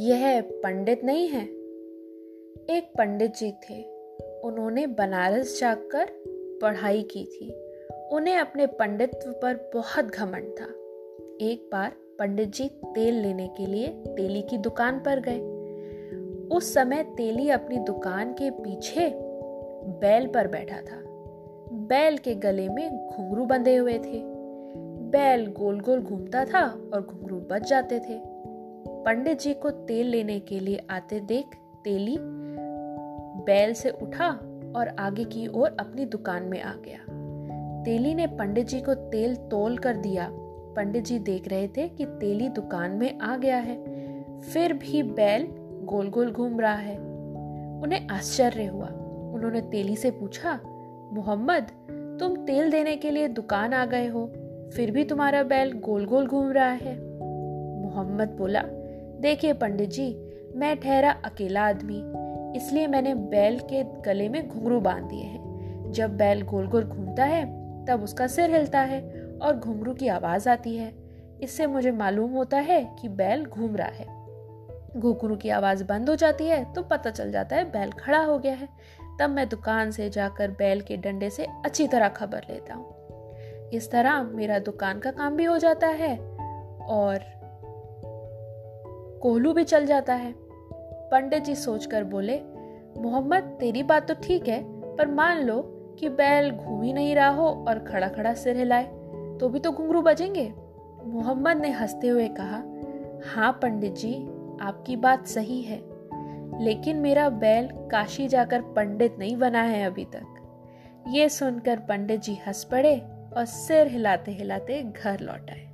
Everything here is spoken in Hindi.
यह पंडित नहीं है। एक पंडित जी थे। उन्होंने बनारस जाकर पढ़ाई की थी। उन्हें अपने पंडित्व पर बहुत घमंड था। एक बार पंडित जी तेल लेने के लिए तेली की दुकान पर गए। उस समय तेली अपनी दुकान के पीछे बैल पर बैठा था। बैल के गले में घुंघरू बंधे हुए थे। बैल गोल गोल घूमता था और घुंघरू बच जाते थे। पंडित जी को तेल लेने के लिए आते देख तेली बैल से उठा और आगे की ओर अपनी दुकान में आ गया। तेली ने पंडित जी को तेल तोल कर दिया। पंडित जी देख रहे थे कि तेली दुकान में आ गया है। फिर भी बैल गोल गोल घूम रहा है। उन्हें आश्चर्य हुआ। उन्होंने तेली से पूछा, मोहम्मद, तुम तेल देने के लिए दुकान आ गए हो। फिर भी तुम्हारा बैल गोल गोल घूम रहा है? मोहम्मद बोला देखिए पंडित जी, मैं ठहरा अकेला आदमी, इसलिए मैंने बैल के गले में घुंघरू बाँध दिए हैं। जब बैल गोल गोल घूमता है, तब उसका सिर हिलता है और घुंघरू की आवाज़ आती है। इससे मुझे मालूम होता है कि बैल घूम रहा है। घुघरू की आवाज़ बंद हो जाती है तो पता चल जाता है बैल खड़ा हो गया है। तब मैं दुकान से जाकर बैल के डंडे से अच्छी तरह खबर लेता हूँ। इस तरह मेरा दुकान का काम भी हो जाता है और कोहलू भी चल जाता है। पंडित जी सोचकर बोले, मोहम्मद, तेरी बात तो ठीक है, पर मान लो कि बैल घूम ही नहीं रहा हो और खड़ा खड़ा सिर हिलाए तो भी तो घुंघरू बजेंगे। मोहम्मद ने हँसते हुए कहा हाँ पंडित जी, आपकी बात सही है, लेकिन मेरा बैल काशी जाकर पंडित नहीं बना है अभी तक। ये सुनकर पंडित जी हंस पड़े और सिर हिलाते हिलाते घर लौट आए।